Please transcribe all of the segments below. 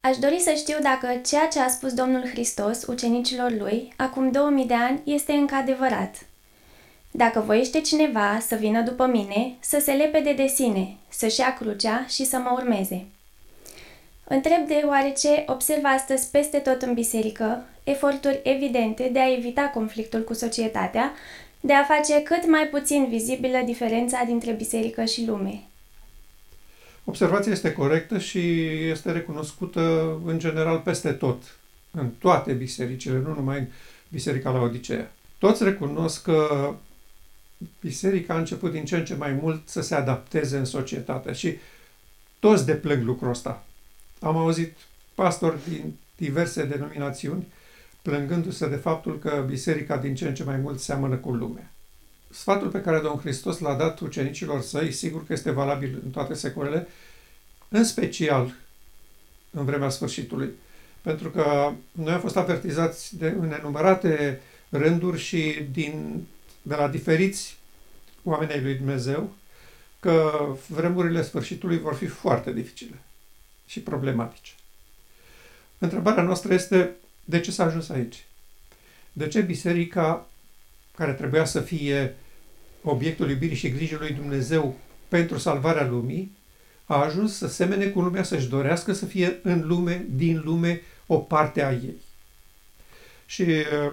Aș dori să știu dacă ceea ce a spus Domnul Hristos ucenicilor lui acum 2000 de ani este încă adevărat. Dacă voiește cineva să vină după mine, să se lepede de sine, să-și ia crucea și să mă urmeze. Întreb deoarece observ astăzi peste tot în biserică eforturi evidente de a evita conflictul cu societatea, de a face cât mai puțin vizibilă diferența dintre biserică și lume. Observația este corectă și este recunoscută în general peste tot, în toate bisericile, nu numai în Biserica la Odiseea. Toți recunosc că biserica a început din ce în ce mai mult să se adapteze în societate și toți deplâng lucrul ăsta. Am auzit pastori din diverse denominațiuni plângându-se de faptul că biserica din ce în ce mai mult seamănă cu lumea. Sfatul pe care Domnul Hristos l-a dat ucenicilor săi, sigur că este valabil în toate secolele, în special în vremea sfârșitului. Pentru că noi am fost avertizați de, în nenumărate rânduri și din, de la diferiți oameni ai lui Dumnezeu că vremurile sfârșitului vor fi foarte dificile și problematice. Întrebarea noastră este de ce s-a ajuns aici? De ce biserica, care trebuia să fie obiectul iubirii și grijii lui Dumnezeu pentru salvarea lumii, a ajuns să semene cu lumea, să-și dorească să fie în lume, din lume, o parte a ei. Și uh,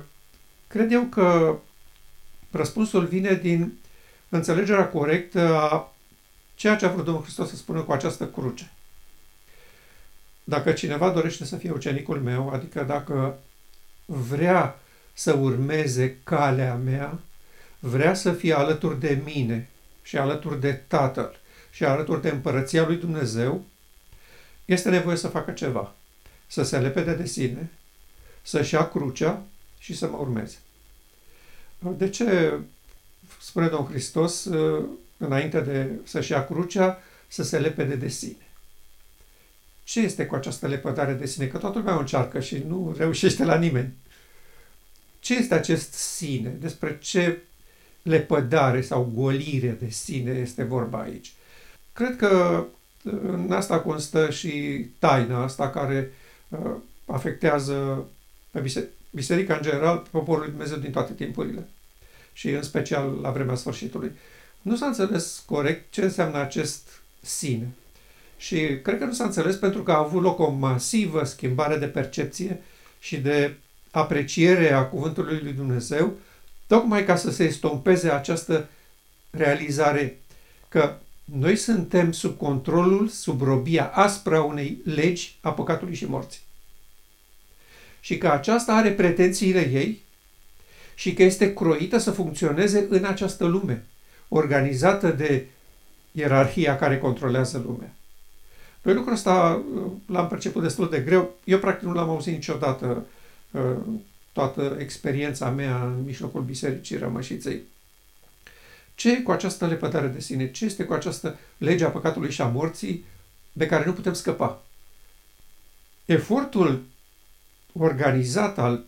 cred eu că răspunsul vine din înțelegerea corectă a ceea ce a vrut Domnul Hristos să spună cu această cruce. Dacă cineva dorește să fie ucenicul meu, adică dacă vrea să urmeze calea mea, vrea să fie alături de mine și alături de Tatăl și alături de împărăția lui Dumnezeu, este nevoie să facă ceva. Să se lepede de sine, să-și ia crucea și să mă urmeze. De ce spune Domnul Hristos înainte de să-și ia crucea, să se lepede de sine? Ce este cu această lepădare de sine? Că toată lumea o încearcă și nu reușește la nimeni. Ce este acest sine? Despre ce lepădare sau golire de sine este vorba aici? Cred că în asta constă și taina asta care uh, afectează pe biserica, biserica în general, pe poporul lui Dumnezeu din toate timpurile și în special la vremea sfârșitului. Nu s-a înțeles corect ce înseamnă acest sine. Și cred că nu s-a înțeles pentru că a avut loc o masivă schimbare de percepție și de apreciere a cuvântului lui Dumnezeu, tocmai ca să se estompeze această realizare că noi suntem sub controlul, sub robia aspră a unei legi a păcatului și morții. Și că aceasta are pretențiile ei și că este croită să funcționeze în această lume, organizată de ierarhia care controlează lumea. Noi lucrul ăsta uh, l-am perceput destul de greu. Eu practic nu l-am auzit niciodată uh, toată experiența mea în mijlocul bisericii rămășiței. Ce e cu această lepădare de sine? Ce este cu această lege a păcatului și a morții de care nu putem scăpa? Efortul organizat al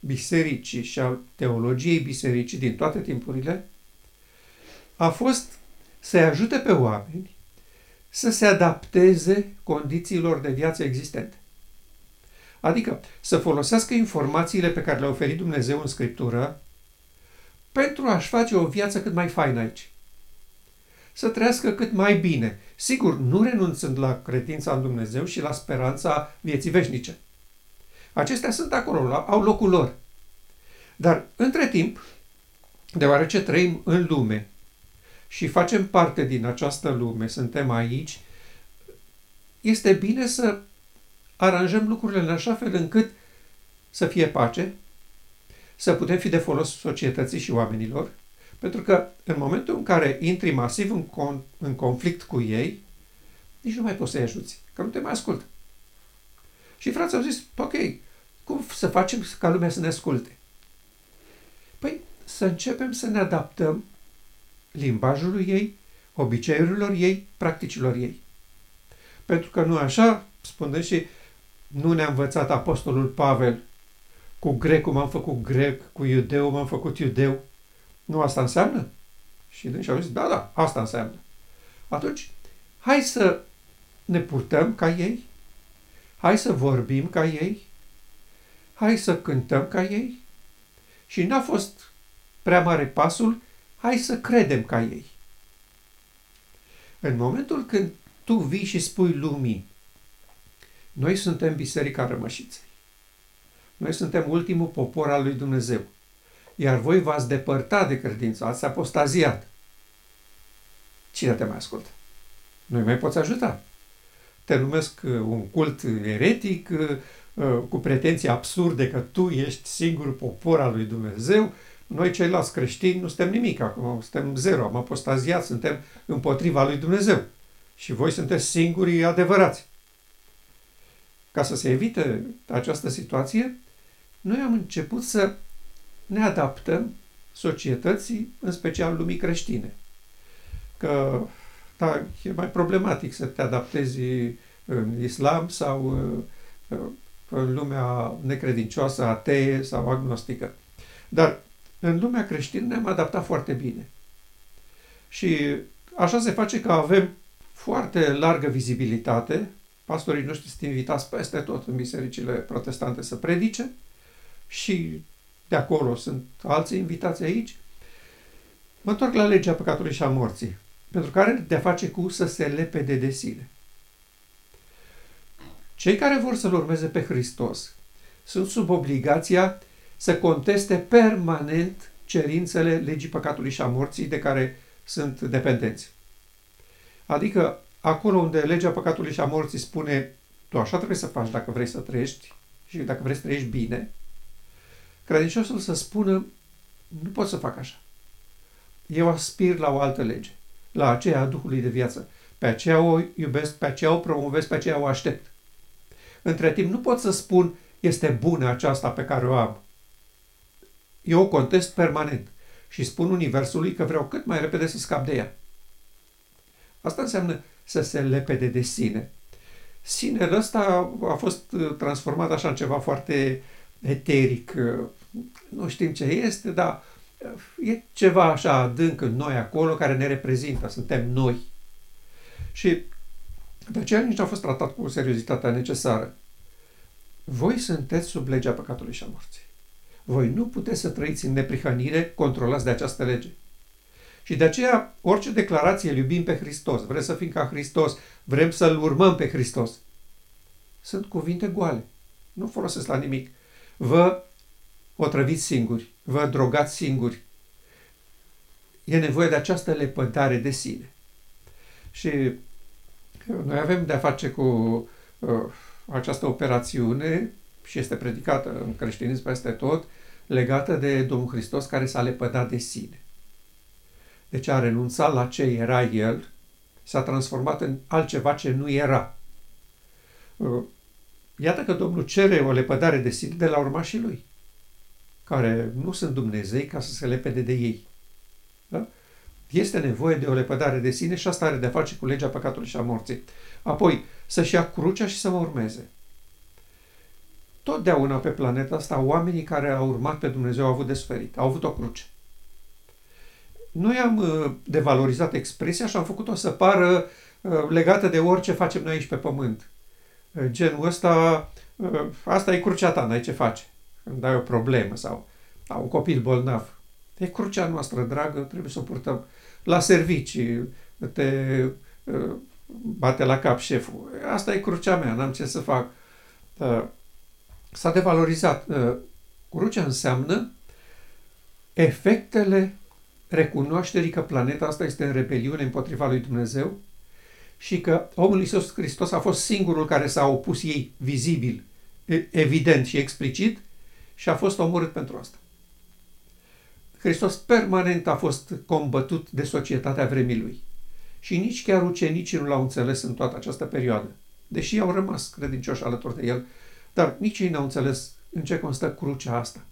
bisericii și al teologiei bisericii din toate timpurile a fost să-i ajute pe oameni să se adapteze condițiilor de viață existente. Adică să folosească informațiile pe care le-a oferit Dumnezeu în Scriptură pentru a-și face o viață cât mai faină aici. Să trăiască cât mai bine, sigur, nu renunțând la credința în Dumnezeu și la speranța vieții veșnice. Acestea sunt acolo, au locul lor. Dar, între timp, deoarece trăim în lume și facem parte din această lume, suntem aici, este bine să aranjăm lucrurile în așa fel încât să fie pace, să putem fi de folos societății și oamenilor, pentru că în momentul în care intri masiv în, con- în conflict cu ei, nici nu mai poți să-i ajuți, că nu te mai ascultă. Și frații au zis, ok, cum să facem ca lumea să ne asculte? Păi să începem să ne adaptăm limbajului ei, obiceiurilor ei, practicilor ei. Pentru că nu așa, spune și nu ne-a învățat Apostolul Pavel cu grecul m-am făcut grec, cu iudeu m-am făcut iudeu. Nu asta înseamnă? Și dânsi au zis, da, da, asta înseamnă. Atunci, hai să ne purtăm ca ei, Hai să vorbim ca ei, hai să cântăm ca ei. Și n-a fost prea mare pasul, hai să credem ca ei. În momentul când tu vii și spui lumii, noi suntem Biserica Rămășiței. Noi suntem ultimul popor al lui Dumnezeu. Iar voi v-ați depărtat de credință, ați apostaziat. Cine te mai ascultă? Nu mai poți ajuta. Te numesc uh, un cult eretic, uh, uh, cu pretenții absurde că tu ești singurul popor al lui Dumnezeu, noi ceilalți creștini nu suntem nimic acum, suntem zero, am apostaziat, suntem împotriva lui Dumnezeu. Și voi sunteți singurii adevărați. Ca să se evite această situație, noi am început să ne adaptăm societății, în special lumii creștine. Că da, e mai problematic să te adaptezi în islam sau uh, în lumea necredincioasă, atee sau agnostică. Dar în lumea creștină ne-am adaptat foarte bine. Și așa se face că avem foarte largă vizibilitate. Pastorii noștri sunt invitați peste tot în bisericile protestante să predice și de acolo sunt alții invitați aici. Mă întorc la legea păcatului și a morții, pentru care de-a face cu să se lepede de sine. Cei care vor să-L urmeze pe Hristos sunt sub obligația să conteste permanent cerințele legii păcatului și a morții de care sunt dependenți. Adică acolo unde legea păcatului și a morții spune tu așa trebuie să faci dacă vrei să trăiești și dacă vrei să trăiești bine, credinciosul să spună nu pot să fac așa. Eu aspir la o altă lege, la aceea a Duhului de viață. Pe aceea o iubesc, pe aceea o promovez, pe aceea o aștept. Între timp nu pot să spun este bună aceasta pe care o am. Eu o contest permanent și spun Universului că vreau cât mai repede să scap de ea. Asta înseamnă să se lepede de sine. Sinele ăsta a fost uh, transformat așa în ceva foarte eteric. Uh, nu știm ce este, dar uh, e ceva așa adânc în noi acolo care ne reprezintă, suntem noi. Și de aceea nici nu a fost tratat cu seriozitatea necesară. Voi sunteți sub legea păcatului și a morții. Voi nu puteți să trăiți în neprihănire controlați de această lege. Și de aceea, orice declarație îl iubim pe Hristos, vrem să fim ca Hristos, vrem să-L urmăm pe Hristos, sunt cuvinte goale. Nu folosesc la nimic. Vă otrăviți singuri, vă drogați singuri. E nevoie de această lepădare de sine. Și noi avem de-a face cu uh, această operațiune și este predicată în creștinism peste tot, legată de Domnul Hristos care s-a lepădat de sine. Deci a renunțat la ce era El, s-a transformat în altceva ce nu era. Uh, iată că Domnul cere o lepădare de sine de la urmașii Lui, care nu sunt Dumnezei ca să se lepede de ei. Da? Este nevoie de o lepădare de sine și asta are de face cu legea păcatului și a morții. Apoi, să-și ia crucea și să mă urmeze. Totdeauna pe planeta asta, oamenii care au urmat pe Dumnezeu au avut de suferit, au avut o cruce. Noi am uh, devalorizat expresia și am făcut-o să pară uh, legată de orice facem noi aici pe pământ. Uh, genul ăsta, asta e crucea ta, n-ai ce face. Când ai o problemă sau au un copil bolnav. E crucea noastră, dragă, trebuie să o purtăm. La servicii, te bate la cap șeful. Asta e crucea mea, n-am ce să fac. S-a devalorizat. Crucea înseamnă efectele recunoașterii că planeta asta este în rebeliune împotriva lui Dumnezeu și că omul Iisus Hristos a fost singurul care s-a opus ei vizibil, evident și explicit și a fost omorât pentru asta. Hristos permanent a fost combătut de societatea vremii lui. Și nici chiar ucenicii nu l-au înțeles în toată această perioadă, deși au rămas credincioși alături de el, dar nici ei n-au înțeles în ce constă crucea asta.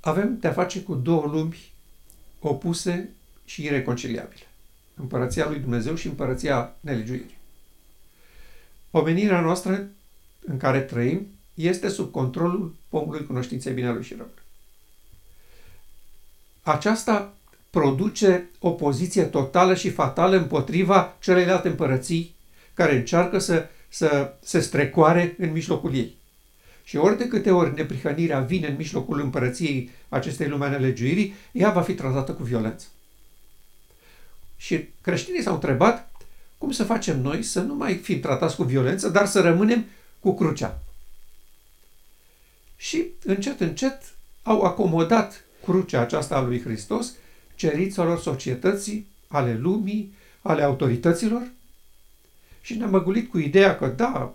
Avem de-a face cu două lumi opuse și ireconciliabile. Împărăția lui Dumnezeu și împărăția nelegiuirii. Omenirea noastră în care trăim este sub controlul pomului cunoștinței binelui și răului. Aceasta produce o poziție totală și fatală împotriva celelalte împărății care încearcă să să se strecoare în mijlocul ei. Și ori de câte ori neprihănirea vine în mijlocul împărăției acestei lume a nelegiuirii, ea va fi tratată cu violență. Și creștinii s-au întrebat cum să facem noi să nu mai fim tratați cu violență, dar să rămânem cu crucea. Și încet, încet au acomodat crucea aceasta a lui Hristos cerințelor societății, ale lumii, ale autorităților și ne-am măgulit cu ideea că da,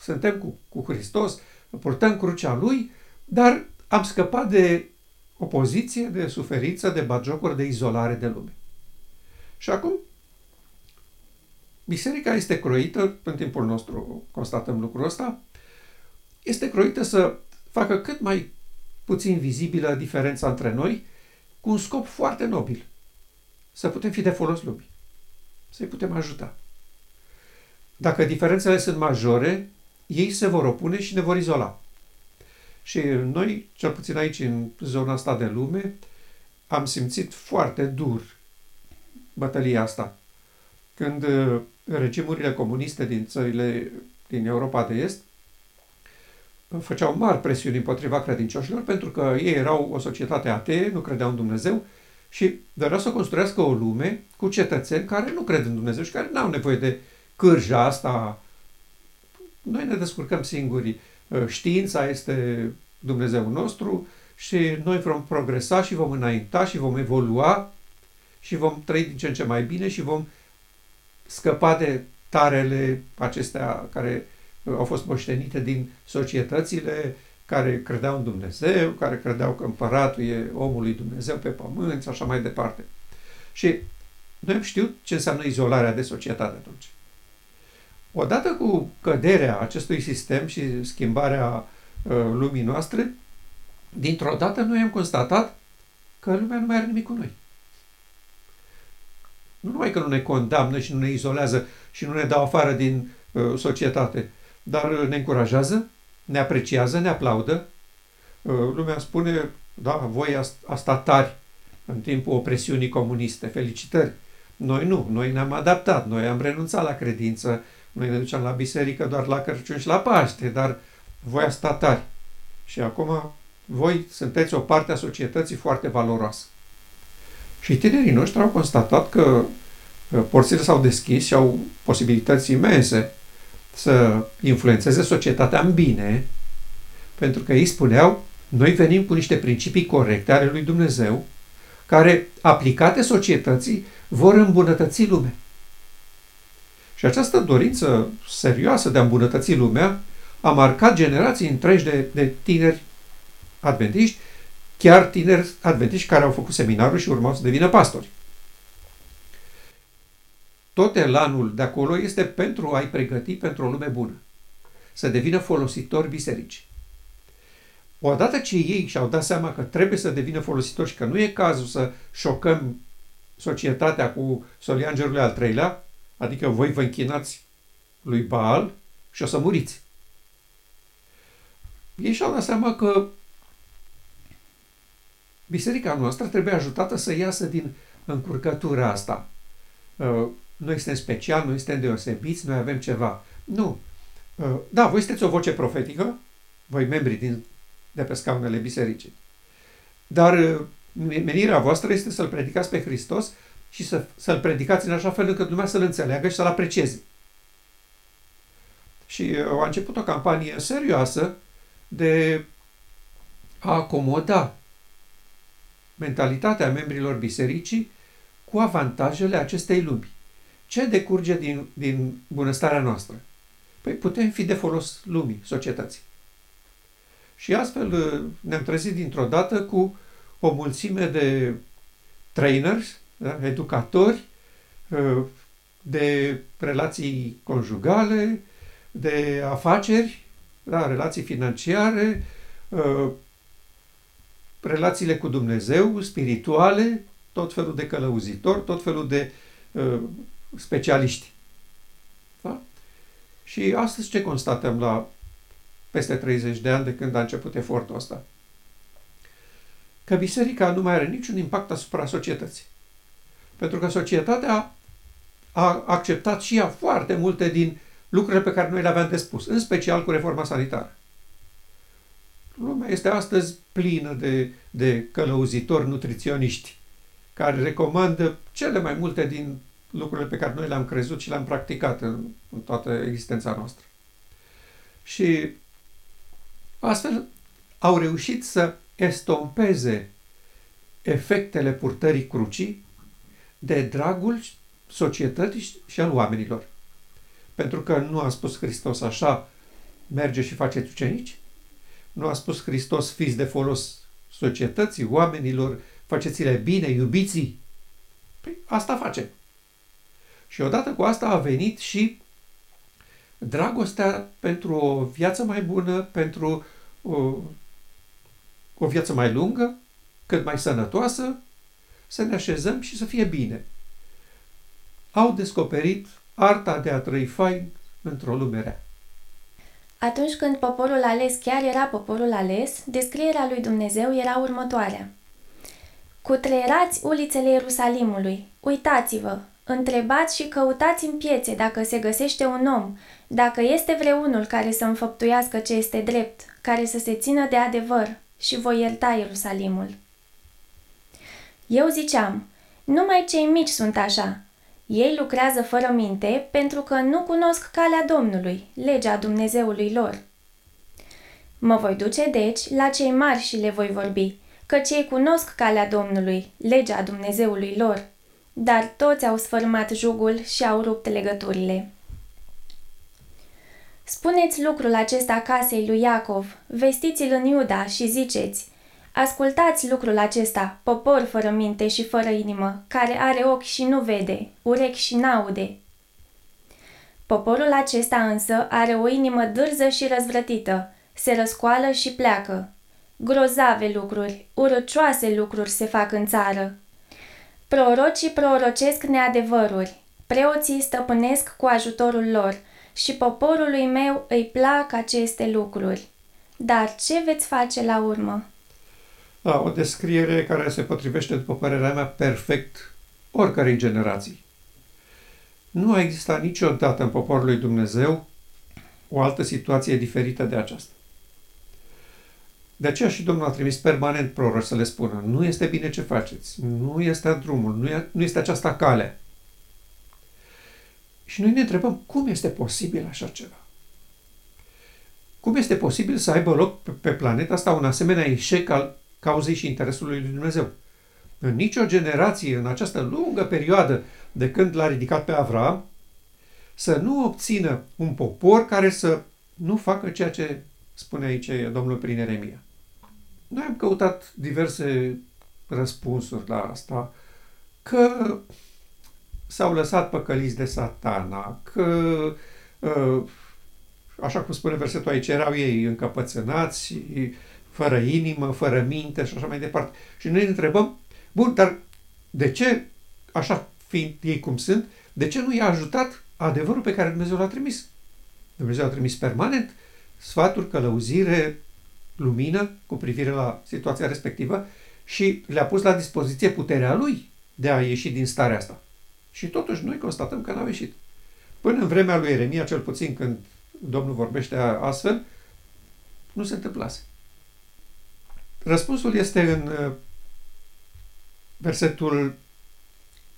suntem cu, cu Hristos, purtăm crucea Lui, dar am scăpat de opoziție, de suferință, de bagiocuri, de izolare de lume. Și acum, biserica este croită, în timpul nostru constatăm lucrul ăsta, este croită să facă cât mai puțin vizibilă diferența între noi, cu un scop foarte nobil. Să putem fi de folos lumii. Să-i putem ajuta. Dacă diferențele sunt majore, ei se vor opune și ne vor izola. Și noi, cel puțin aici, în zona asta de lume, am simțit foarte dur bătălia asta. Când uh, regimurile comuniste din țările din Europa de Est uh, făceau mari presiuni împotriva credincioșilor pentru că ei erau o societate atee, nu credeau în Dumnezeu și doreau să construiască o lume cu cetățeni care nu cred în Dumnezeu și care nu au nevoie de cârja asta noi ne descurcăm singuri. Uh, știința este Dumnezeu nostru și noi vom progresa și vom înainta și vom evolua și vom trăi din ce în ce mai bine și vom scăpa de tarele acestea care uh, au fost moștenite din societățile care credeau în Dumnezeu, care credeau că împăratul e omul lui Dumnezeu pe pământ și așa mai departe. Și noi am știut ce înseamnă izolarea de societate atunci. Odată cu căderea acestui sistem și schimbarea uh, lumii noastre, dintr-o dată noi am constatat că lumea nu mai are nimic cu noi. Nu numai că nu ne condamnă și nu ne izolează și nu ne dau afară din uh, societate, dar ne încurajează, ne apreciază, ne aplaudă. Uh, lumea spune, da, voi ați stat tari în timpul opresiunii comuniste, felicitări. Noi nu, noi ne-am adaptat, noi am renunțat la credință, noi ne duceam la biserică doar la Crăciun și la Paște, dar voi ați stat tari. Și acum voi sunteți o parte a societății foarte valoroasă. Și tinerii noștri au constatat că porțile s-au deschis și au posibilități imense să influențeze societatea în bine, pentru că ei spuneau, noi venim cu niște principii corecte ale lui Dumnezeu, care, aplicate societății, vor îmbunătăți lumea. Și această dorință serioasă de a îmbunătăți lumea a marcat generații întregi de, de tineri adventiști, chiar tineri adventiști care au făcut seminarul și urmau să devină pastori. Tot elanul de acolo este pentru a-i pregăti pentru o lume bună, să devină folositori biserici. Odată ce ei și-au dat seama că trebuie să devină folositori și că nu e cazul să șocăm societatea cu soliangerul al treilea, Adică voi vă închinați lui Baal și o să muriți. Ei și-au dat seama că biserica noastră trebuie ajutată să iasă din încurcătura asta. Uh, noi suntem special, noi suntem deosebiți, noi avem ceva. Nu. Uh, da, voi sunteți o voce profetică, voi membri din, de pe scaunele bisericii. Dar uh, menirea voastră este să-L predicați pe Hristos și să, să-l predicați în așa fel încât lumea să-l înțeleagă și să-l aprecieze. Și uh, a început o campanie serioasă de a acomoda mentalitatea membrilor bisericii cu avantajele acestei lumi. Ce decurge din, din bunăstarea noastră? Păi putem fi de folos lumii, societății. Și astfel uh, ne-am trezit dintr-o dată cu o mulțime de trainers da? educatori uh, de relații conjugale, de afaceri, da? relații financiare, uh, relațiile cu Dumnezeu, spirituale, tot felul de călăuzitori, tot felul de uh, specialiști. Da? Și astăzi ce constatăm la peste 30 de ani de când a început efortul ăsta? Că biserica nu mai are niciun impact asupra societății. Pentru că societatea a acceptat și ea foarte multe din lucrurile pe care noi le aveam de spus, în special cu reforma sanitară. Lumea este astăzi plină de, de călăuzitori nutriționiști care recomandă cele mai multe din lucrurile pe care noi le-am crezut și le-am practicat în, în toată existența noastră. Și astfel au reușit să estompeze efectele purtării crucii de dragul societății și al oamenilor. Pentru că nu a spus Hristos așa, merge și faceți ucenici? Nu a spus Hristos, fiți de folos societății, oamenilor, faceți-le bine, iubiți Păi asta facem. Și odată cu asta a venit și dragostea pentru o viață mai bună, pentru o, o viață mai lungă, cât mai sănătoasă, să ne așezăm și să fie bine. Au descoperit arta de a trăi fain într-o lume rea. Atunci când poporul ales chiar era poporul ales, descrierea lui Dumnezeu era următoarea. Cutreierați ulițele Ierusalimului, uitați-vă, întrebați și căutați în piețe dacă se găsește un om, dacă este vreunul care să înfăptuiască ce este drept, care să se țină de adevăr și voi ierta Ierusalimul. Eu ziceam, numai cei mici sunt așa. Ei lucrează fără minte pentru că nu cunosc calea Domnului, legea Dumnezeului lor. Mă voi duce, deci, la cei mari și le voi vorbi, căci ei cunosc calea Domnului, legea Dumnezeului lor. Dar toți au sfărmat jugul și au rupt legăturile. Spuneți lucrul acesta casei lui Iacov, vestiți-l în Iuda și ziceți, Ascultați lucrul acesta, popor fără minte și fără inimă, care are ochi și nu vede, urechi și n-aude. Poporul acesta însă are o inimă dârză și răzvrătită, se răscoală și pleacă. Grozave lucruri, urăcioase lucruri se fac în țară. Prorocii prorocesc neadevăruri, preoții stăpânesc cu ajutorul lor și poporului meu îi plac aceste lucruri. Dar ce veți face la urmă? Da, o descriere care se potrivește, după părerea mea, perfect oricărei generații. Nu a existat niciodată în poporul lui Dumnezeu o altă situație diferită de aceasta. De aceea și Domnul a trimis permanent proroci să le spună, nu este bine ce faceți, nu este drumul, nu, e, nu este aceasta cale. Și noi ne întrebăm, cum este posibil așa ceva? Cum este posibil să aibă loc pe, pe planeta asta un asemenea eșec al cauzei și interesului lui Dumnezeu? În nicio generație, în această lungă perioadă de când l-a ridicat pe Avram, să nu obțină un popor care să nu facă ceea ce spune aici Domnul prin Eremia. Noi am căutat diverse răspunsuri la asta, că s-au lăsat păcăliți de satana, că, ă, așa cum spune versetul aici, erau ei încăpățânați, fără inimă, fără minte și așa mai departe. Și noi ne întrebăm, bun, dar de ce, așa fiind ei cum sunt, de ce nu i-a ajutat adevărul pe care Dumnezeu l-a trimis? Dumnezeu a trimis permanent sfaturi, călăuzire, lumină cu privire la situația respectivă și le-a pus la dispoziție puterea lui de a ieși din starea asta. Și totuși noi constatăm că n-au ieșit. Până în vremea lui Eremia, cel puțin când Domnul vorbește astfel, nu se întâmplase. Răspunsul este în uh, versetul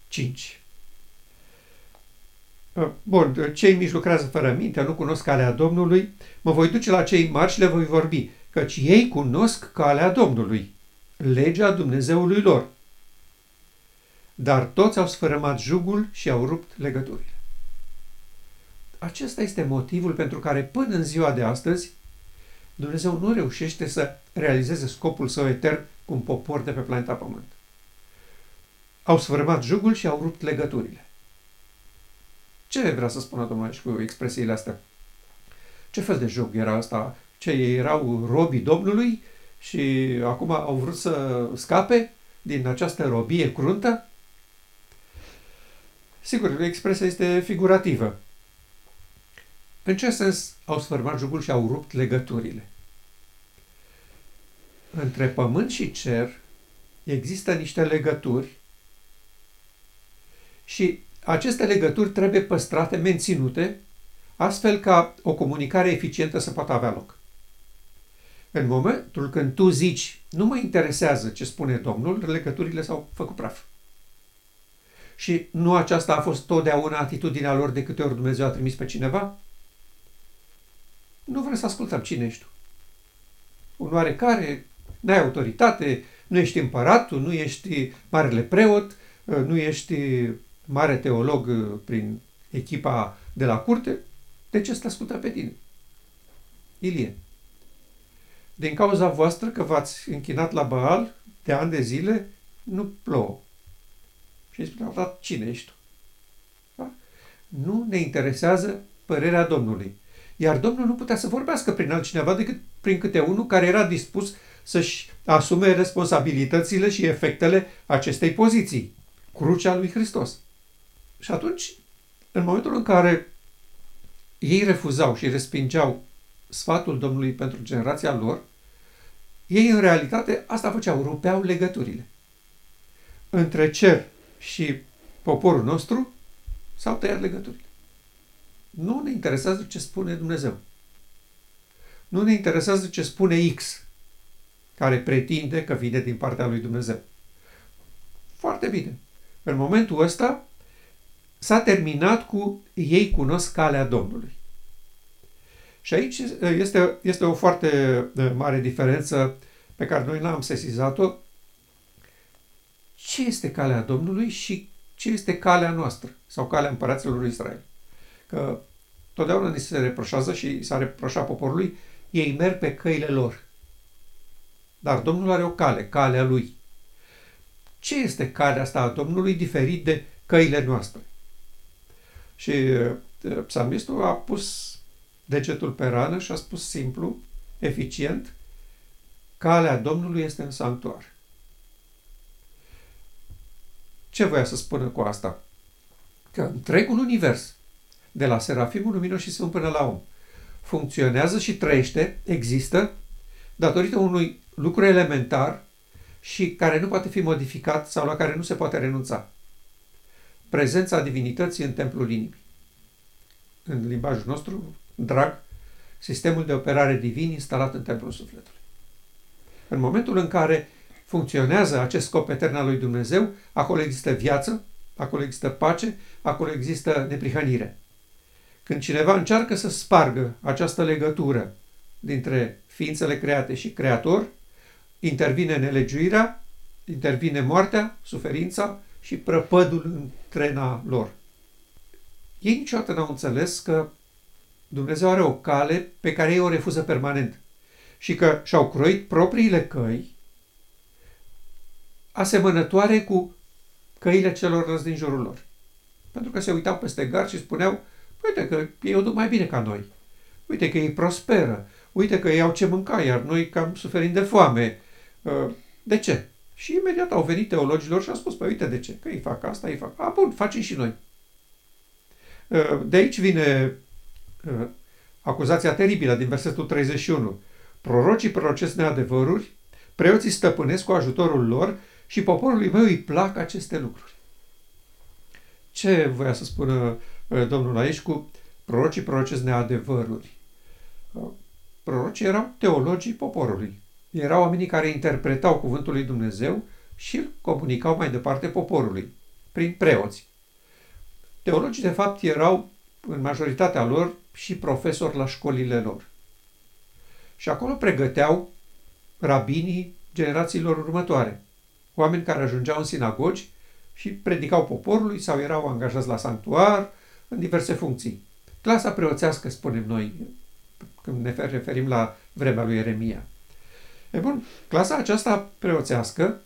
5. Uh, bun, cei mici lucrează fără minte, nu cunosc calea Domnului, mă voi duce la cei mari și le voi vorbi căci ei cunosc calea Domnului, legea Dumnezeului lor. Dar toți au sfărămat jugul și au rupt legăturile. Acesta este motivul pentru care până în ziua de astăzi Dumnezeu nu reușește să realizeze scopul său etern cu un popor de pe planeta Pământ. Au sfărămat jugul și au rupt legăturile. Ce vrea să spună Domnul aici cu expresiile astea? Ce fel de jug era asta ce ei erau robii Domnului și acum au vrut să scape din această robie cruntă? Sigur, expresia este figurativă. În ce sens au sfârmat jugul și au rupt legăturile? Între pământ și cer există niște legături și aceste legături trebuie păstrate, menținute, astfel ca o comunicare eficientă să poată avea loc. În momentul când tu zici, nu mă interesează ce spune Domnul, legăturile s-au făcut praf. Și nu aceasta a fost totdeauna atitudinea lor de câte ori Dumnezeu a trimis pe cineva? Nu vrem să ascultăm cine ești tu. Un oarecare, n-ai autoritate, nu ești împăratul, nu ești marele preot, nu ești mare teolog prin echipa de la curte, de ce să ascultă pe tine? Ilie. Din cauza voastră că v-ați închinat la Baal de ani de zile, nu plouă. Și îi spuneau, dar cine ești tu? Da? Nu ne interesează părerea Domnului. Iar Domnul nu putea să vorbească prin altcineva decât prin câte unul care era dispus să-și asume responsabilitățile și efectele acestei poziții. Crucea lui Hristos. Și atunci, în momentul în care ei refuzau și respingeau sfatul Domnului pentru generația lor, ei în realitate asta făceau, rupeau legăturile. Între cer și poporul nostru s-au tăiat legăturile. Nu ne interesează ce spune Dumnezeu. Nu ne interesează ce spune X, care pretinde că vine din partea lui Dumnezeu. Foarte bine. În momentul ăsta s-a terminat cu ei cunosc calea Domnului. Și aici este, este o foarte mare diferență pe care noi n-am sesizat-o. Ce este calea Domnului și ce este calea noastră sau calea împăraților lui Israel? Că totdeauna ni se reproșează și s-a reproșat poporului, ei merg pe căile lor. Dar Domnul are o cale, calea lui. Ce este calea asta a Domnului diferit de căile noastre? Și psalmistul a pus degetul pe rană și a spus simplu, eficient, calea Domnului este în sanctuar. Ce voia să spună cu asta? Că întregul univers, de la Serafimul Luminos și Sfânt până la om, funcționează și trăiește, există, datorită unui lucru elementar și care nu poate fi modificat sau la care nu se poate renunța. Prezența divinității în templul inimii. În limbajul nostru, drag, sistemul de operare divin instalat în templul sufletului. În momentul în care funcționează acest scop etern al lui Dumnezeu, acolo există viață, acolo există pace, acolo există neprihănire. Când cineva încearcă să spargă această legătură dintre ființele create și creator, intervine nelegiuirea, intervine moartea, suferința și prăpădul în trena lor. Ei niciodată n-au înțeles că Dumnezeu are o cale pe care ei o refuză permanent și că și-au croit propriile căi asemănătoare cu căile celorlalți din jurul lor. Pentru că se uitau peste gard și spuneau, uite că ei o duc mai bine ca noi. Uite că ei prosperă. Uite că ei au ce mânca, iar noi cam suferim de foame. Uh, de ce? Și imediat au venit teologilor și au spus, păi uite de ce, că ei fac asta, ei fac. A, bun, facem și noi. Uh, de aici vine uh, acuzația teribilă din versetul 31. Prorocii prorocesc neadevăruri, preoții stăpânesc cu ajutorul lor și poporului meu îi plac aceste lucruri. Ce voia să spună Domnul aici cu prorocii prorocesc neadevăruri? Prorocii erau teologii poporului. Erau oamenii care interpretau cuvântul lui Dumnezeu și îl comunicau mai departe poporului, prin preoți. Teologii, de fapt, erau, în majoritatea lor, și profesori la școlile lor. Și acolo pregăteau rabinii generațiilor următoare, oameni care ajungeau în sinagogi și predicau poporului sau erau angajați la sanctuar, în diverse funcții. Clasa preoțească, spunem noi, când ne referim la vremea lui Eremia. E bun, clasa aceasta preoțească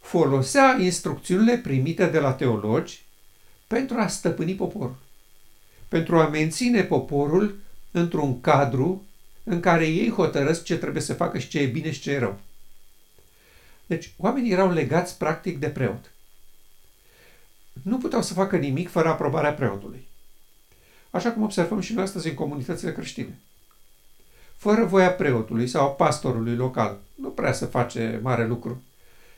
folosea instrucțiunile primite de la teologi pentru a stăpâni poporul, pentru a menține poporul într-un cadru în care ei hotărăsc ce trebuie să facă și ce e bine și ce e rău. Deci, oamenii erau legați practic de preot. Nu puteau să facă nimic fără aprobarea preotului. Așa cum observăm și noi astăzi în comunitățile creștine fără voia preotului sau pastorului local. Nu prea se face mare lucru.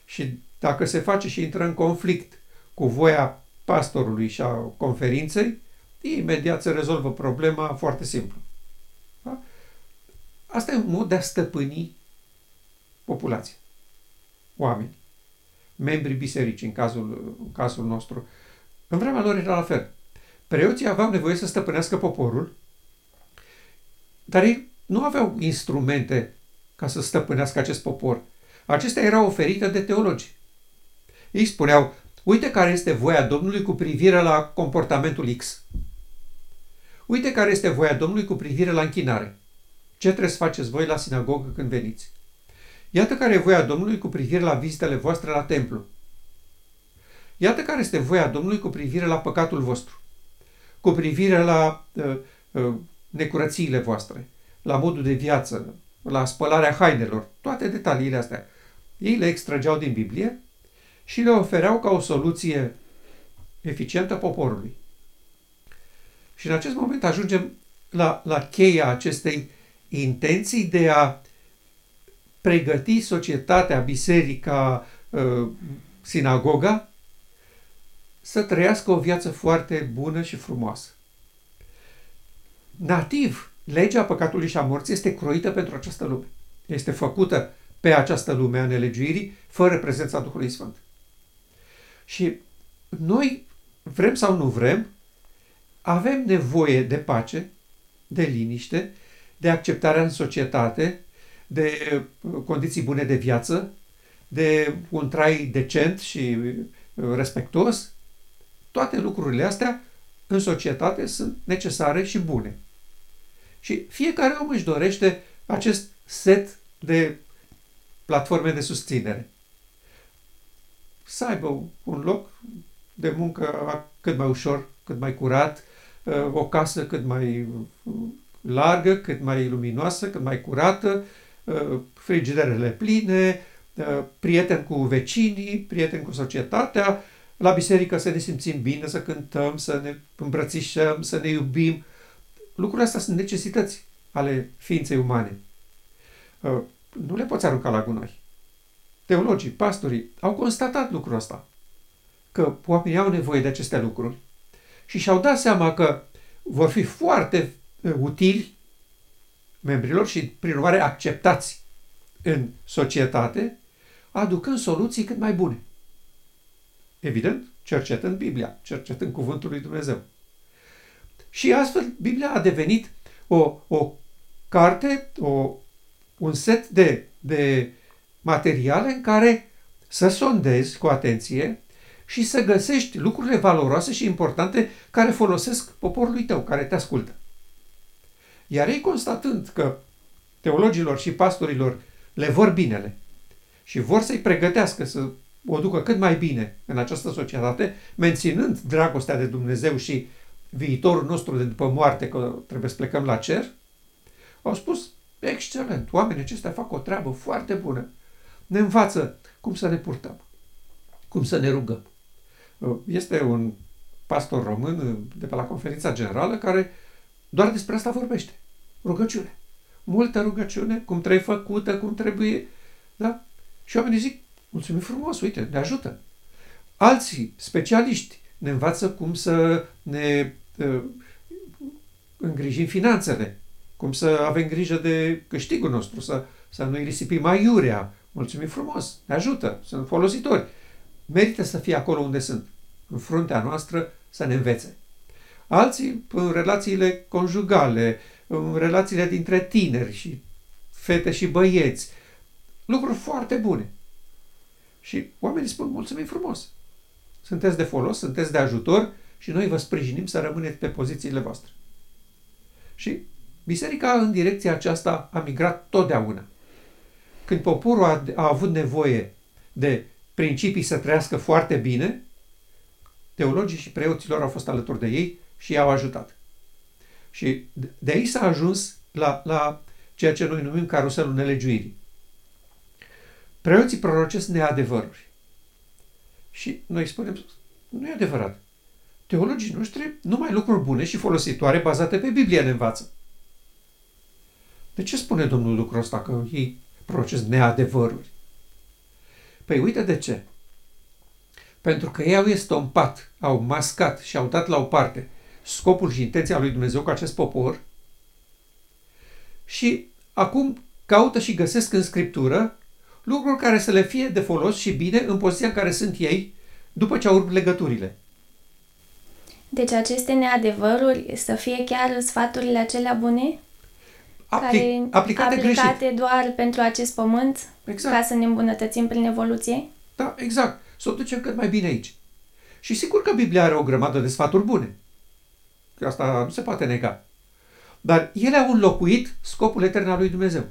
Și dacă se face și intră în conflict cu voia pastorului și a conferinței, imediat se rezolvă problema foarte simplu. Da? Asta e un mod de a stăpâni populația, oameni, membrii bisericii în cazul, în cazul nostru. În vremea lor era la fel. Preoții aveau nevoie să stăpânească poporul, dar ei nu aveau instrumente ca să stăpânească acest popor. Acestea erau oferite de teologi. Ei spuneau, uite care este voia Domnului cu privire la comportamentul X. Uite care este voia Domnului cu privire la închinare. Ce trebuie să faceți voi la sinagogă când veniți? Iată care e voia Domnului cu privire la vizitele voastre la templu. Iată care este voia Domnului cu privire la păcatul vostru, cu privire la uh, uh, necurățiile voastre, la modul de viață, la spălarea hainelor, toate detaliile astea. Ei le extrageau din Biblie și le ofereau ca o soluție eficientă poporului. Și în acest moment ajungem la, la cheia acestei intenții de a pregăti societatea, biserica, uh, sinagoga să trăiască o viață foarte bună și frumoasă. Nativ, legea păcatului și a morții este croită pentru această lume. Este făcută pe această lume a nelegiuirii, fără prezența Duhului Sfânt. Și noi, vrem sau nu vrem, avem nevoie de pace, de liniște, de acceptarea în societate, de uh, condiții bune de viață, de un trai decent și uh, respectuos. Toate lucrurile astea în societate sunt necesare și bune. Și fiecare om își dorește acest set de platforme de susținere. Să aibă un loc de muncă cât mai ușor, cât mai curat, uh, o casă cât mai largă, cât mai luminoasă, cât mai curată, uh, frigiderele pline, uh, prieteni cu vecinii, prieteni cu societatea, la biserică să ne simțim bine, să cântăm, să ne îmbrățișăm, să ne iubim. Lucrurile astea sunt necesități ale ființei umane. Uh, nu le poți arunca la gunoi. Teologii, pastorii au constatat lucrul ăsta, că oamenii au nevoie de aceste lucruri și și-au dat seama că vor fi foarte utili membrilor și, prin urmare, acceptați în societate, aducând soluții cât mai bune. Evident, cercetând Biblia, cercetând Cuvântul lui Dumnezeu. Și astfel, Biblia a devenit o, o carte, o, un set de, de materiale în care să sondezi cu atenție și să găsești lucrurile valoroase și importante care folosesc poporului tău, care te ascultă. Iar ei constatând că teologilor și pastorilor le vor binele și vor să-i pregătească să o ducă cât mai bine în această societate, menținând dragostea de Dumnezeu și viitorul nostru de după moarte, că trebuie să plecăm la cer, au spus, excelent, oamenii aceștia fac o treabă foarte bună. Ne învață cum să ne purtăm, cum să ne rugăm. Este un pastor român de pe la conferința generală care doar despre asta vorbește. Rugăciune. Multă rugăciune, cum trebuie făcută, cum trebuie. Da? Și oamenii zic, mulțumim frumos, uite, ne ajută. Alții, specialiști, ne învață cum să ne uh, îngrijim finanțele, cum să avem grijă de câștigul nostru, să, să nu-i risipim aiurea. Mulțumim frumos, ne ajută, sunt folositori. Merită să fie acolo unde sunt, în fruntea noastră, să ne învețe. Alții, în relațiile conjugale, în relațiile dintre tineri și fete și băieți. Lucruri foarte bune. Și oamenii spun, mulțumim frumos. Sunteți de folos, sunteți de ajutor și noi vă sprijinim să rămâneți pe pozițiile voastre. Și biserica în direcția aceasta a migrat totdeauna. Când poporul a, a avut nevoie de principii să trăiască foarte bine, teologii și preoților au fost alături de ei și i-au ajutat. Și de aici s-a ajuns la, la ceea ce noi numim caruselul nelegiuirii. Preoții prorocesc neadevăruri. Și noi spunem, nu e adevărat. Teologii noștri numai lucruri bune și folositoare bazate pe Biblie ne învață. De ce spune Domnul lucrul ăsta că ei prorocesc neadevăruri? Păi uite de ce. Pentru că ei au estompat, au mascat și au dat la o parte scopul și intenția lui Dumnezeu cu acest popor și acum caută și găsesc în Scriptură lucruri care să le fie de folos și bine în poziția în care sunt ei după ce au rupt legăturile. Deci aceste neadevăruri să fie chiar sfaturile acelea bune? Apli- care aplicate, aplicate greșit. doar pentru acest pământ? Exact. Ca să ne îmbunătățim prin evoluție? Da, exact. Să o ducem cât mai bine aici. Și sigur că Biblia are o grămadă de sfaturi bune. Că asta nu se poate nega. Dar ele au înlocuit scopul etern al lui Dumnezeu.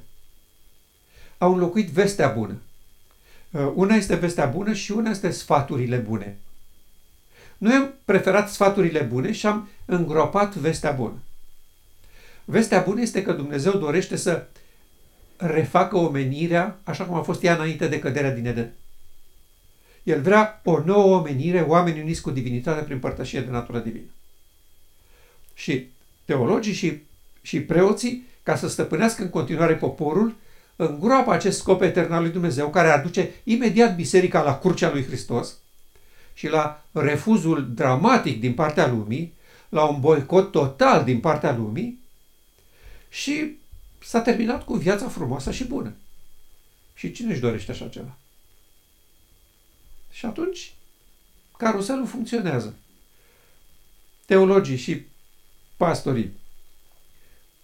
Au înlocuit vestea bună. Uh, Una este vestea bună și una este sfaturile bune. Noi am preferat sfaturile bune și am îngropat vestea bună. Vestea bună este că Dumnezeu dorește să refacă omenirea așa cum a fost ea înainte de căderea din Eden. El vrea o nouă omenire, oameni uniți cu divinitatea prin părtășie de natură divină. Și teologii și, și preoții, ca să stăpânească în continuare poporul, îngroapă acest scop etern al lui Dumnezeu, care aduce imediat biserica la curcea lui Hristos și la refuzul dramatic din partea lumii, la un boicot total din partea lumii și s-a terminat cu viața frumoasă și bună. Și cine își dorește așa ceva? Și atunci, caruselul funcționează. Teologii și pastorii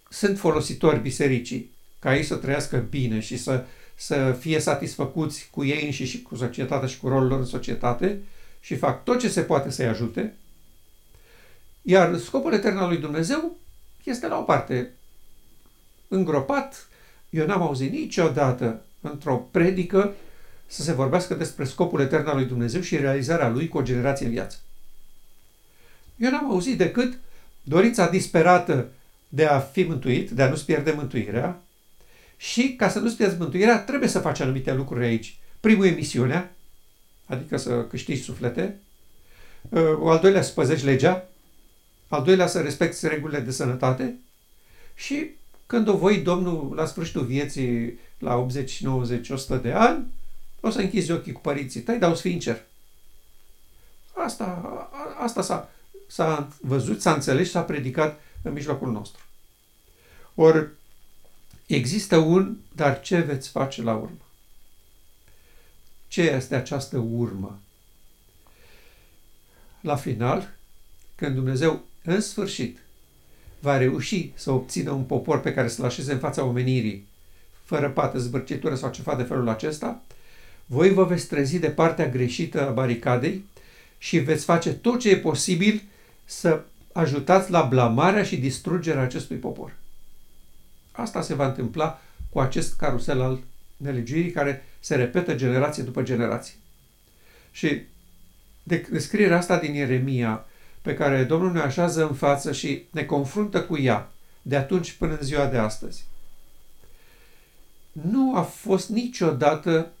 sunt folositori bisericii ca ei să trăiască bine și să, să fie satisfăcuți cu ei înși și cu societatea și cu rolul lor în societate și fac tot ce se poate să-i ajute, iar scopul etern al lui Dumnezeu este la o parte îngropat. Eu n-am auzit niciodată într-o predică să se vorbească despre scopul etern al lui Dumnezeu și realizarea lui cu o generație în viață. Eu n-am auzit decât dorința disperată de a fi mântuit, de a nu-ți pierde mântuirea și ca să nu-ți pierzi mântuirea trebuie să faci anumite lucruri aici. Primul e misiunea, adică să câștigi suflete, o al doilea să păzești legea, al doilea să respecti regulile de sănătate și când o voi Domnul la sfârșitul vieții, la 80, 90, 100 de ani, o să închizi ochii cu părinții tăi, dar o să fii în cer. Asta, a, asta s-a, s-a văzut, s-a înțeles și s-a predicat în mijlocul nostru. Ori există un, dar ce veți face la urmă? Ce este această urmă? La final, când Dumnezeu în sfârșit va reuși să obțină un popor pe care să-l așeze în fața omenirii, fără pată, zbârcitură sau ceva de felul acesta, voi vă veți trezi de partea greșită a baricadei și veți face tot ce e posibil să ajutați la blamarea și distrugerea acestui popor. Asta se va întâmpla cu acest carusel al nelegiuirii care se repetă generație după generație. Și descrierea asta din Ieremia, pe care Domnul ne așează în față și ne confruntă cu ea de atunci până în ziua de astăzi, nu a fost niciodată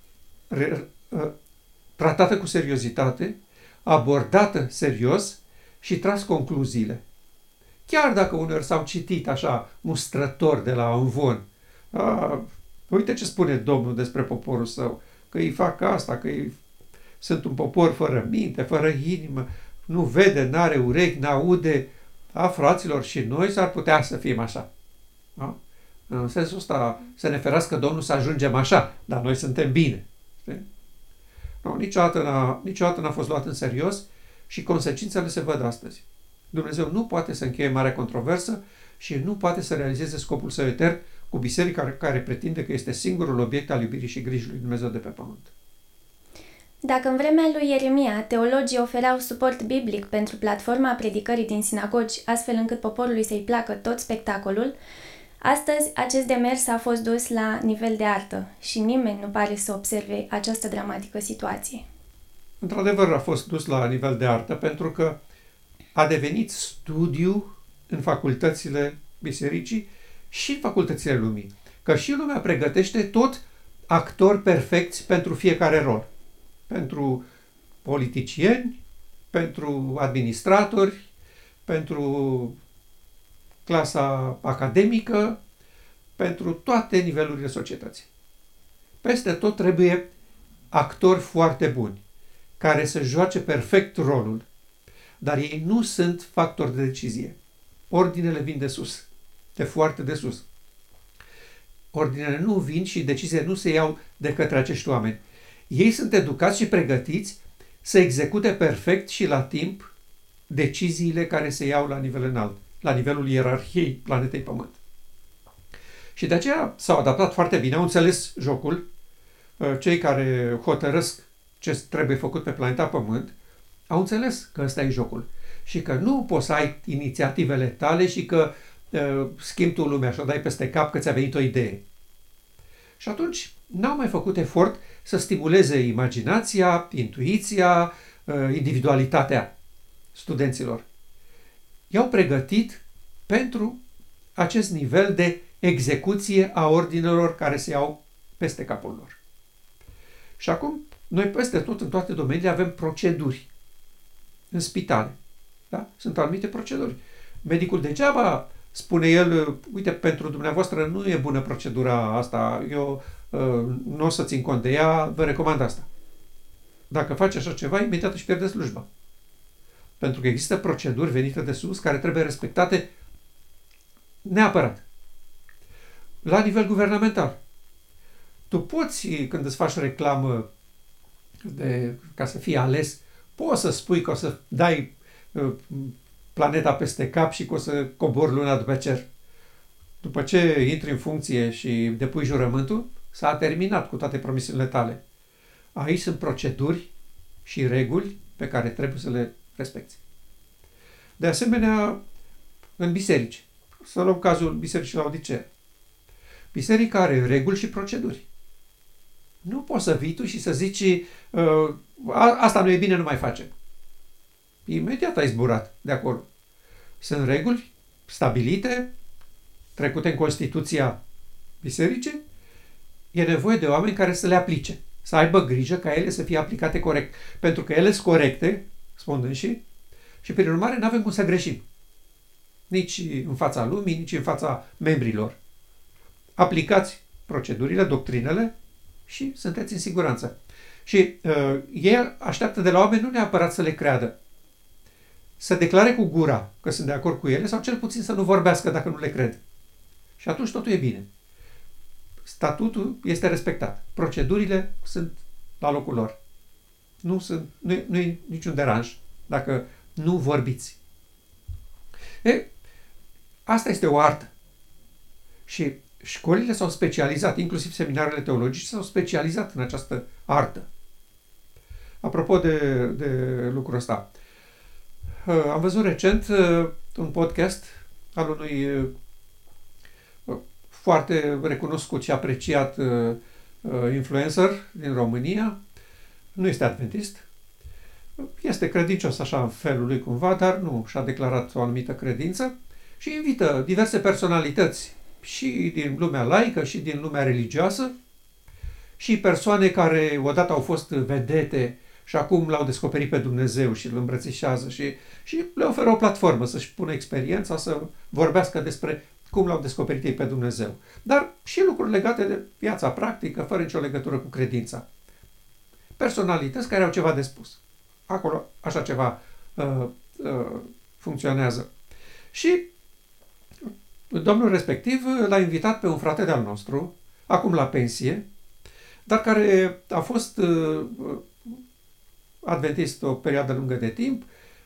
tratată cu seriozitate, abordată serios și tras concluziile. Chiar dacă uneori s-au citit așa mustrători de la învon, a, uite ce spune Domnul despre poporul său, că îi fac asta, că îi sunt un popor fără minte, fără inimă, nu vede, n-are urechi, n-aude. A, fraților, și noi s-ar putea să fim așa. Da? În sensul ăsta să ne ferească Domnul să ajungem așa, dar noi suntem bine. Știi? Nu, niciodată, n-a, niciodată n-a fost luat în serios și consecințele se văd astăzi. Dumnezeu nu poate să încheie mare controversă și nu poate să realizeze scopul său etern cu biserica care, care pretinde că este singurul obiect al iubirii și grijii lui Dumnezeu de pe pământ. Dacă în vremea lui Ieremia teologii ofereau suport biblic pentru platforma predicării din sinagogi, astfel încât poporului să-i placă tot spectacolul, astăzi acest demers a fost dus la nivel de artă și nimeni nu pare să observe această dramatică situație. Într-adevăr a fost dus la nivel de artă pentru că a devenit studiu în facultățile bisericii și în facultățile lumii. Că și lumea pregătește tot actori perfecți pentru fiecare rol pentru politicieni, pentru administratori, pentru clasa academică, pentru toate nivelurile societății. Peste tot trebuie actori foarte buni, care să joace perfect rolul. Dar ei nu sunt factori de decizie. Ordinele vin de sus, de foarte de sus. Ordinele nu vin și deciziile nu se iau de către acești oameni. Ei sunt educați și pregătiți să execute perfect și la timp deciziile care se iau la nivel înalt, la nivelul ierarhiei planetei Pământ. Și de aceea s-au adaptat foarte bine, au înțeles jocul, uh, cei care hotărăsc ce trebuie făcut pe planeta Pământ, au înțeles că ăsta e jocul și că nu poți să ai inițiativele tale și că uh, schimbi tu lumea și o dai peste cap că ți-a venit o idee. Și atunci n-au mai făcut efort să stimuleze imaginația, intuiția, uh, individualitatea studenților. I-au pregătit pentru acest nivel de execuție a ordinelor care se iau peste capul lor. Și acum, noi peste tot, în toate domeniile, avem proceduri. În spitale. Da? Sunt anumite proceduri. Medicul degeaba spune el, uite, pentru dumneavoastră nu e bună procedura asta, eu uh, nu o să țin cont de ea, vă recomand asta. Dacă faci așa ceva, imediat își pierde slujba. Pentru că există proceduri venite de sus care trebuie respectate neapărat. La nivel guvernamental. Tu poți, când îți faci reclamă de, ca să fii ales, poți să spui că o să dai uh, planeta peste cap și că o să cobori luna după cer. După ce intri în funcție și depui jurământul, s-a terminat cu toate promisiunile tale. Aici sunt proceduri și reguli pe care trebuie să le respecti. De asemenea, în biserici. Să luăm cazul bisericii la Odisee. Biserica are reguli și proceduri. Nu poți să vii tu și să zici uh, asta nu e bine, nu mai facem. Imediat ai zburat de acolo. Sunt reguli stabilite, trecute în Constituția Bisericii, e nevoie de oameni care să le aplice, să aibă grijă ca ele să fie aplicate corect. Pentru că ele sunt corecte, spun și, și prin urmare nu avem cum să greșim. Nici în fața lumii, nici în fața membrilor. Aplicați procedurile, doctrinele și sunteți în siguranță. Și uh, ei așteaptă de la oameni nu neapărat să le creadă, să declare cu gura că sunt de acord cu ele sau cel puțin să nu vorbească dacă nu le cred. Și atunci totul e bine. Statutul este respectat. Procedurile sunt la locul lor. Nu, sunt, nu, e, nu e niciun deranj dacă nu vorbiți. E, asta este o artă. Și școlile s-au specializat, inclusiv seminarele teologice, s-au specializat în această artă. Apropo de, de lucrul ăsta, uh, am văzut recent uh, un podcast al unui uh, foarte recunoscut și apreciat influencer din România. Nu este adventist. Este credincios așa în felul lui cumva, dar nu și-a declarat o anumită credință și invită diverse personalități și din lumea laică și din lumea religioasă și persoane care odată au fost vedete și acum l-au descoperit pe Dumnezeu și îl îmbrățișează și, și le oferă o platformă să-și pună experiența, să vorbească despre cum l-au descoperit ei pe Dumnezeu. Dar și lucruri legate de viața practică, fără nicio legătură cu credința. Personalități care au ceva de spus. Acolo așa ceva uh, uh, funcționează. Și domnul respectiv l-a invitat pe un frate de-al nostru, acum la pensie, dar care a fost uh, adventist o perioadă lungă de timp,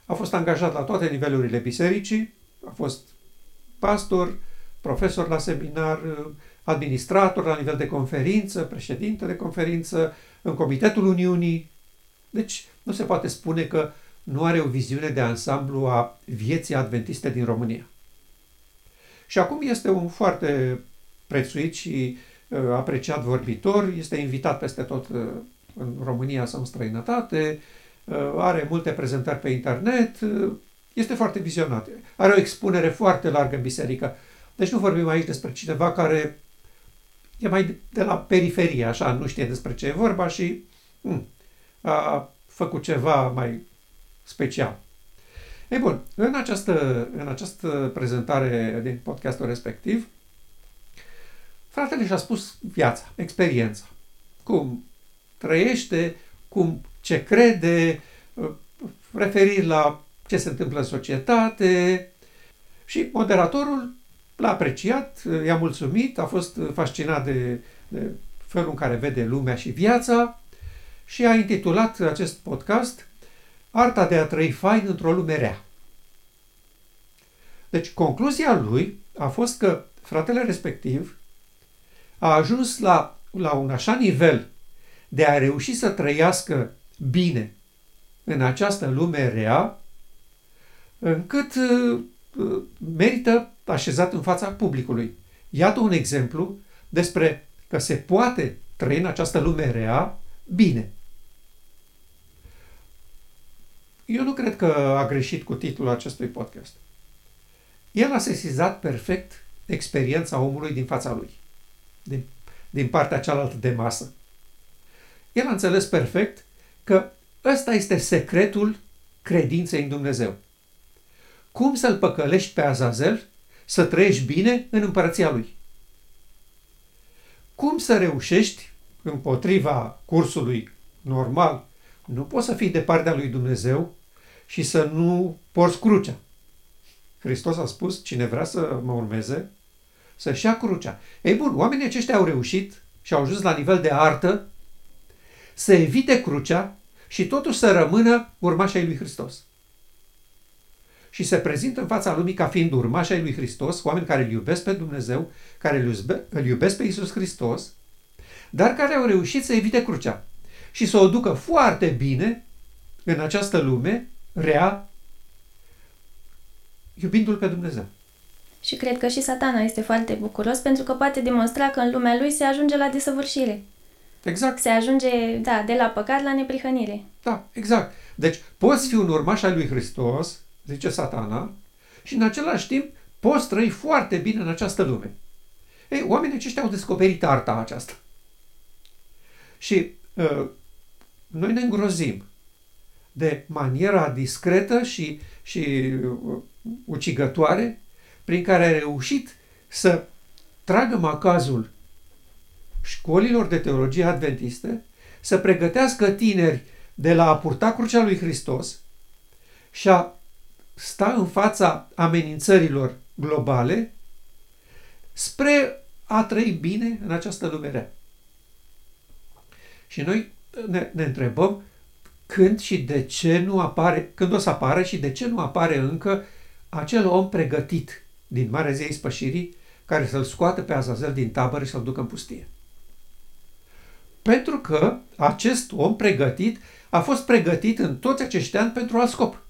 a fost angajat la toate nivelurile bisericii, a fost pastor, profesor la seminar, administrator la nivel de conferință, președinte de conferință, în Comitetul Uniunii. Deci nu se poate spune că nu are o viziune de ansamblu a vieții adventiste din România. Și acum este un foarte prețuit și uh, apreciat vorbitor, este invitat peste tot uh, în România sau în străinătate, uh, are multe prezentări pe internet, uh, este foarte vizionat. Are o expunere foarte largă în biserică. Deci nu vorbim aici despre cineva care e mai de la periferie, așa, nu știe despre ce e vorba și hmm, a făcut ceva mai special. Ei bun, în această, în această prezentare din podcastul respectiv, fratele și-a spus viața, experiența, cum trăiește, cum ce crede, referiri la ce se întâmplă în societate. Și moderatorul l-a apreciat, i-a mulțumit, a fost fascinat de, de felul în care vede lumea și viața și a intitulat acest podcast Arta de a trăi fain într-o lume rea. Deci, concluzia lui a fost că fratele respectiv a ajuns la, la un așa nivel de a reuși să trăiască bine în această lume rea, încât uh, uh, merită așezat în fața publicului. Iată un exemplu despre că se poate trăi în această lume rea bine. Eu nu cred că a greșit cu titlul acestui podcast. El a sesizat perfect experiența omului din fața lui, din, din partea cealaltă de masă. El a înțeles perfect că ăsta este secretul credinței în Dumnezeu. Cum să-l păcălești pe Azazel să trăiești bine în împărăția lui? Cum să reușești împotriva cursului normal? Nu poți să fii de partea lui Dumnezeu și să nu porți crucea. Hristos a spus, cine vrea să mă urmeze, să-și ia crucea. Ei bun, oamenii aceștia au reușit și au ajuns la nivel de artă să evite crucea și totuși să rămână urmașii lui Hristos. Și se prezintă în fața lumii ca fiind urmașii lui Hristos, oameni care îl iubesc pe Dumnezeu, care îl iubesc pe Isus Hristos, dar care au reușit să evite crucea și să o ducă foarte bine în această lume rea, iubindu-L pe Dumnezeu. Și cred că și satana este foarte bucuros pentru că poate demonstra că în lumea lui se ajunge la desăvârșire. Exact. Se ajunge, da, de la păcat la neprihănire. Da, exact. Deci poți fi un urmaș al lui Hristos, zice satana, și în același timp poți trăi foarte bine în această lume. Ei, oamenii aceștia au descoperit arta aceasta. Și uh, noi ne îngrozim de maniera discretă și, și uh, ucigătoare prin care a reușit să tragă macazul școlilor de teologie adventiste, să pregătească tineri de la a purta crucea lui Hristos și a sta în fața amenințărilor globale spre a trăi bine în această lume rea. Și noi ne, ne întrebăm când și de ce nu apare, când o să apară și de ce nu apare încă acel om pregătit din Marea Zei Spășirii care să-l scoată pe Azazel din tabără și să-l ducă în pustie. Pentru că acest om pregătit a fost pregătit în toți acești ani pentru alt scop.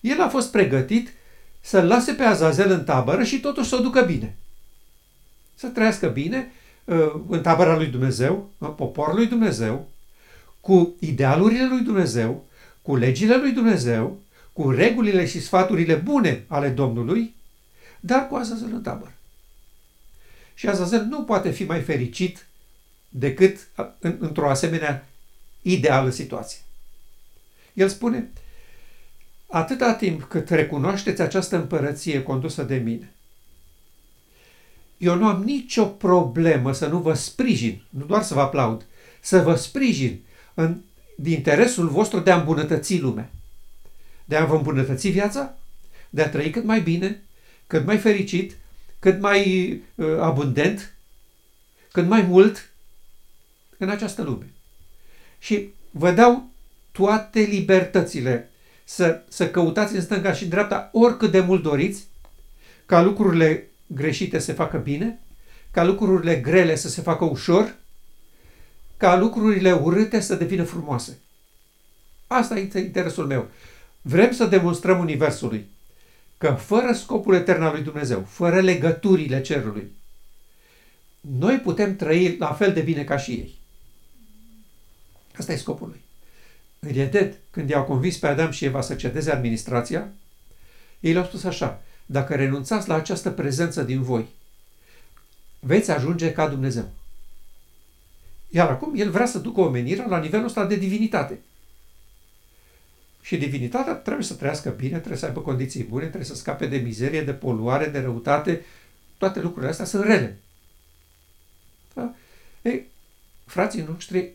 El a fost pregătit să-l lase pe Azazel în tabără și totuși să o ducă bine. Să trăiască bine uh, în tabăra lui Dumnezeu, în poporul lui Dumnezeu, cu idealurile lui Dumnezeu, cu legile lui Dumnezeu, cu regulile și sfaturile bune ale Domnului, dar cu Azazel în tabără. Și Azazel nu poate fi mai fericit decât în, într-o asemenea ideală situație. El spune, atâta timp cât recunoașteți această împărăție condusă de mine, eu nu am nicio problemă să nu vă sprijin, nu doar să vă aplaud, să vă sprijin în, din interesul vostru de a îmbunătăți lumea. De a vă îmbunătăți viața, de a trăi cât mai bine, cât mai fericit, cât mai uh, abundent, cât mai mult în această lume. Și vă dau toate libertățile să, să căutați în stânga și în dreapta oricât de mult doriți, ca lucrurile greșite să se facă bine, ca lucrurile grele să se facă ușor, ca lucrurile urâte să devină frumoase. Asta e interesul meu. Vrem să demonstrăm Universului că fără scopul etern al lui Dumnezeu, fără legăturile cerului, noi putem trăi la fel de bine ca și ei. Asta e scopul lui. În Iedet, când i-au convins pe Adam și Eva să cedeze administrația, ei le-au spus așa, dacă renunțați la această prezență din voi, veți ajunge ca Dumnezeu. Iar acum el vrea să ducă omenirea la nivelul ăsta de divinitate. Și divinitatea trebuie să trăiască bine, trebuie să aibă condiții bune, trebuie să scape de mizerie, de poluare, de răutate. Toate lucrurile astea sunt rele. Da? Ei, frații noștri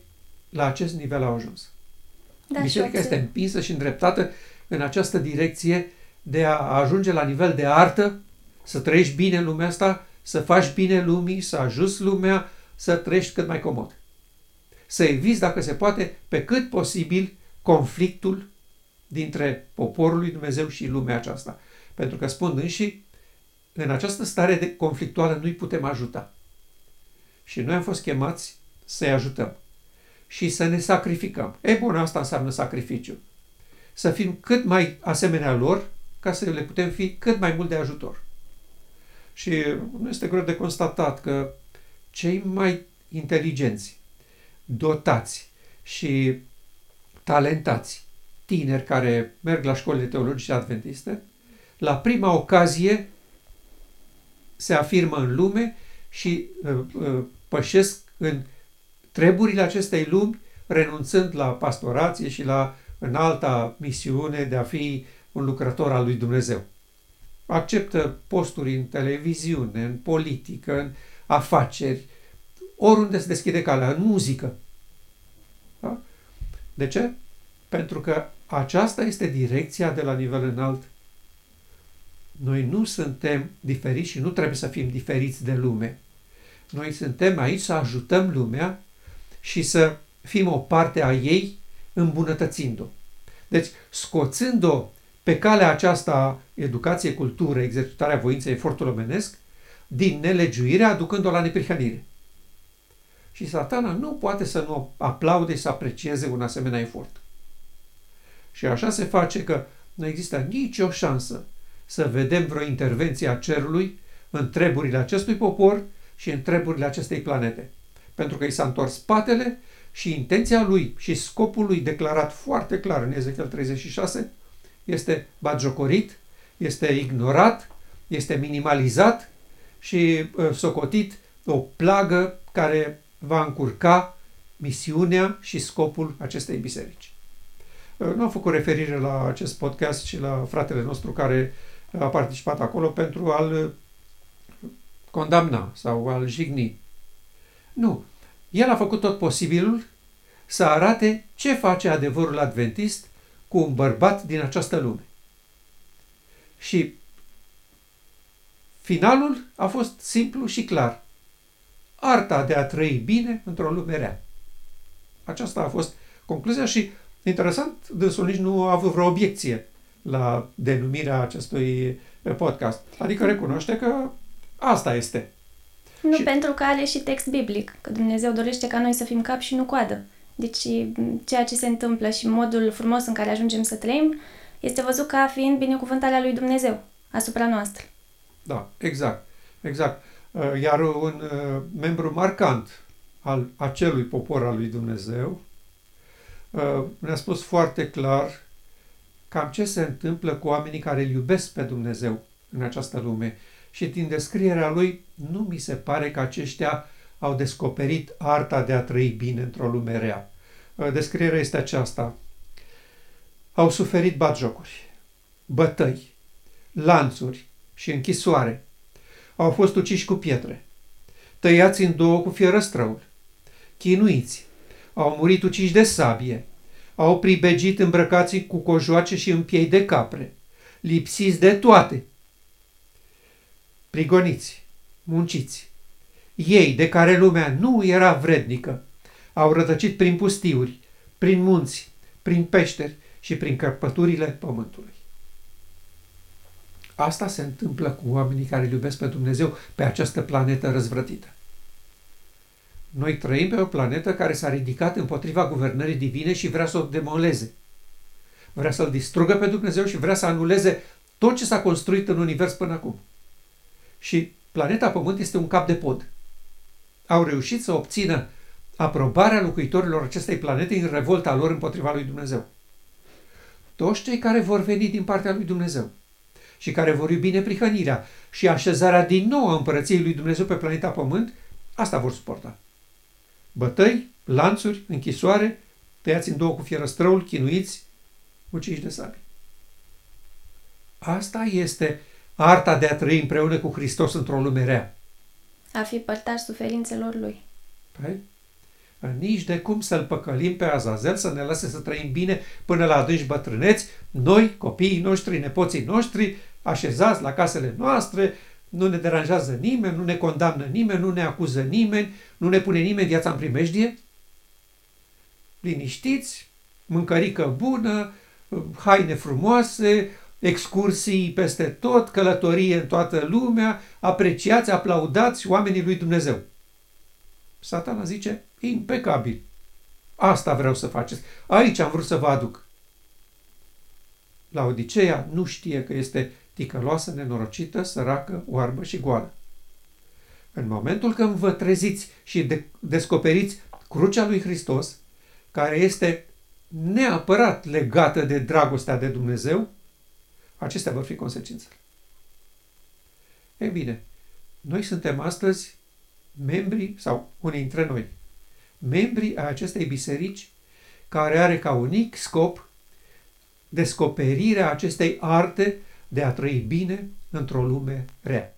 la acest nivel au ajuns. Da, Biserica este împinsă și îndreptată în această direcție de a ajunge la nivel de artă, să trăiești bine în lumea asta, să faci bine lumii, să ajuți lumea, să trăiești cât mai comod. Să eviți, dacă se poate, pe cât posibil conflictul dintre poporul lui Dumnezeu și lumea aceasta. Pentru că, spun înși, în această stare de conflictuală nu-i putem ajuta. Și noi am fost chemați să-i ajutăm și să ne sacrificăm. E bun, asta înseamnă sacrificiu. Să fim cât mai asemenea lor, ca să le putem fi cât mai mult de ajutor. Și nu este greu de constatat că cei mai inteligenți, dotați și talentați tineri care merg la școlile teologice adventiste, la prima ocazie se afirmă în lume și uh, uh, pășesc în treburile acestei lumi, renunțând la pastorație și la în alta misiune de a fi un lucrător al lui Dumnezeu. Acceptă posturi în televiziune, în politică, în afaceri, oriunde se deschide calea, în muzică. Da? De ce? Pentru că aceasta este direcția de la nivel înalt. Noi nu suntem diferiți și nu trebuie să fim diferiți de lume. Noi suntem aici să ajutăm lumea și să fim o parte a ei îmbunătățind-o. Deci, scoțând-o pe calea aceasta educație, cultură, exercitarea voinței, efortul omenesc, din nelegiuire, aducând-o la neprihănire. Și satana nu poate să nu aplaude și să aprecieze un asemenea efort. Și așa se face că nu există nicio șansă să vedem vreo intervenție a cerului în treburile acestui popor și în treburile acestei planete. Pentru că i s-a întors spatele și intenția lui și scopul lui declarat foarte clar în Ezechiel 36 este batjocorit, este ignorat, este minimalizat și uh, socotit o plagă care va încurca misiunea și scopul acestei biserici. Uh, nu am făcut referire la acest podcast și la fratele nostru care a participat acolo pentru a-l condamna sau a-l jigni. Nu. El a făcut tot posibilul să arate ce face adevărul adventist cu un bărbat din această lume. Și finalul a fost simplu și clar. Arta de a trăi bine într-o lume rea. Aceasta a fost concluzia și, interesant, dânsul nici nu a avut vreo obiecție la denumirea acestui podcast. Adică recunoaște că asta este. Nu și... pentru că are și text biblic, că Dumnezeu dorește ca noi să fim cap și nu coadă. Deci ceea ce se întâmplă și modul frumos în care ajungem să trăim este văzut ca fiind binecuvântarea lui Dumnezeu asupra noastră. Da, exact. Exact. Uh, iar un uh, membru marcant al acelui popor al lui Dumnezeu uh, ne-a spus foarte clar cam ce se întâmplă cu oamenii care îl iubesc pe Dumnezeu în această lume. Și din descrierea lui nu mi se pare că aceștia au descoperit arta de a trăi bine într-o lume rea. Uh, descrierea este aceasta. Au suferit batjocuri, bătăi, lanțuri și închisoare. Au fost uciși cu pietre, tăiați în două cu fierăstrăul, chinuiți, au murit uciși de sabie, au pribegit îmbrăcați cu cojoace și în piei de capre, lipsiți de toate, prigoniți, munciți, ei, de care lumea nu era vrednică, au rătăcit prin pustiuri, prin munți, prin peșteri și prin cărpăturile pământului. Asta se întâmplă cu oamenii care îl iubesc pe Dumnezeu pe această planetă răzvrătită. Noi trăim pe o planetă care s-a ridicat împotriva guvernării divine și vrea să o demoleze. Vrea să-L distrugă pe Dumnezeu și vrea să anuleze tot ce s-a construit în univers până acum. Și planeta Pământ este un cap de pod au reușit să obțină aprobarea locuitorilor acestei planete în revolta lor împotriva lui Dumnezeu. Toți cei care vor veni din partea lui Dumnezeu și care vor iubi neprihănirea și așezarea din nou a împărăției lui Dumnezeu pe planeta Pământ, asta vor suporta. Bătăi, lanțuri, închisoare, tăiați în două cu fierăstrăul, chinuiți, uciși de sabi. Asta este arta de a trăi împreună cu Hristos într-o lume rea. A fi părtaș suferințelor lui. Păi, nici de cum să-l păcălim pe Azazel, să ne lase să trăim bine până la adânci bătrâneți, noi, copiii noștri, nepoții noștri, așezați la casele noastre, nu ne deranjează nimeni, nu ne condamnă nimeni, nu ne acuză nimeni, nu ne pune nimeni viața în primejdie. Liniștiți, mâncărică bună, haine frumoase, excursii peste tot, călătorie în toată lumea, apreciați, aplaudați oamenii lui Dumnezeu. Satana zice, impecabil. Asta vreau să faceți. Aici am vrut să vă aduc. La Odiseea nu știe că este ticăloasă, nenorocită, săracă, oarbă și goală. În momentul când vă treziți și de- descoperiți crucea lui Hristos, care este neapărat legată de dragostea de Dumnezeu, acestea vor fi consecințele. Ei bine, noi suntem astăzi membri, sau unii dintre noi, membri a acestei biserici care are ca unic scop descoperirea acestei arte de a trăi bine într-o lume rea.